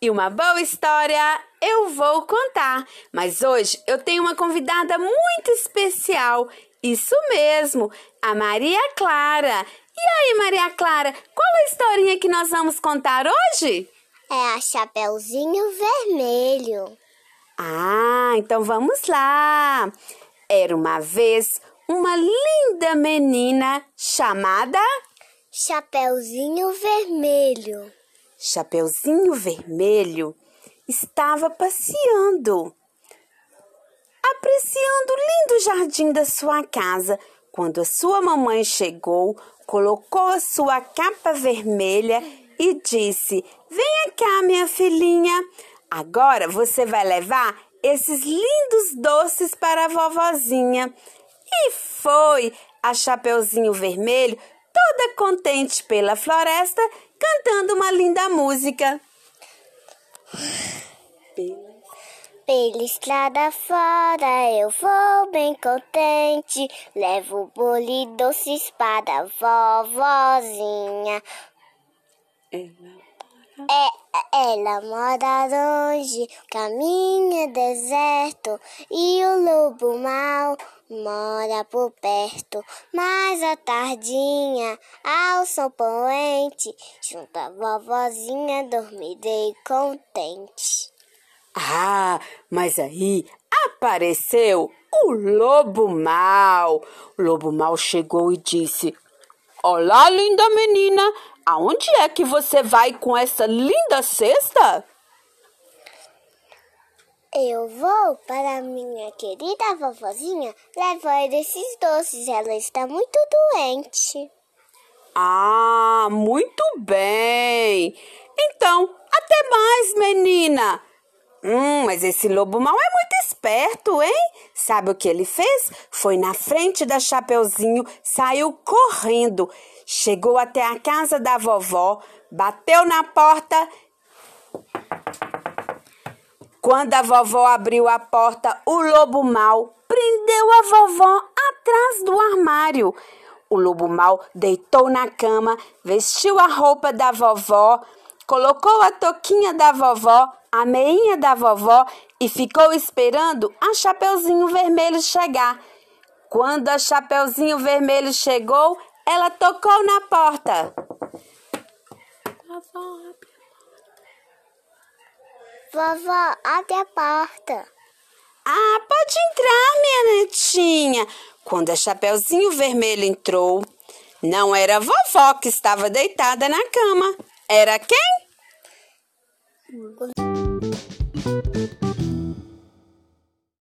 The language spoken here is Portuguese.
e uma boa história eu vou contar. Mas hoje eu tenho uma convidada muito especial. Isso mesmo, a Maria Clara. E aí, Maria Clara, qual a historinha que nós vamos contar hoje? É a Chapeuzinho Vermelho. Ah, então vamos lá. Era uma vez uma linda menina chamada Chapeuzinho Vermelho. Chapeuzinho Vermelho estava passeando, apreciando o lindo jardim da sua casa, quando a sua mamãe chegou, colocou a sua capa vermelha e disse: Venha cá, minha filhinha. Agora você vai levar esses lindos doces para a vovozinha. E foi a Chapeuzinho Vermelho, toda contente pela floresta, cantando uma linda música. Pela estrada fora eu vou bem contente, levo bolo e doces para a vovozinha. É, ela mora longe, caminho é deserto e o lobo mau mora por perto. Mas a tardinha, ao sol poente, junto à vovozinha dormirei contente. Ah, mas aí apareceu o lobo mau. O lobo mau chegou e disse: Olá, linda menina, aonde é que você vai com essa linda cesta? Eu vou para minha querida vovozinha levar esses doces. Ela está muito doente. Ah, muito bem. Então, até mais, menina. Hum, mas esse lobo mau é muito esperto, hein? Sabe o que ele fez? Foi na frente da Chapeuzinho, saiu correndo, chegou até a casa da vovó, bateu na porta. Quando a vovó abriu a porta, o lobo mau prendeu a vovó atrás do armário. O lobo mau deitou na cama, vestiu a roupa da vovó, colocou a toquinha da vovó, a meinha da vovó e ficou esperando a Chapeuzinho Vermelho chegar. Quando a Chapeuzinho Vermelho chegou, ela tocou na porta. Vovó, abre a porta. Ah, pode entrar, minha netinha. Quando a Chapeuzinho Vermelho entrou, não era a vovó que estava deitada na cama. Era quem?